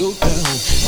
No down.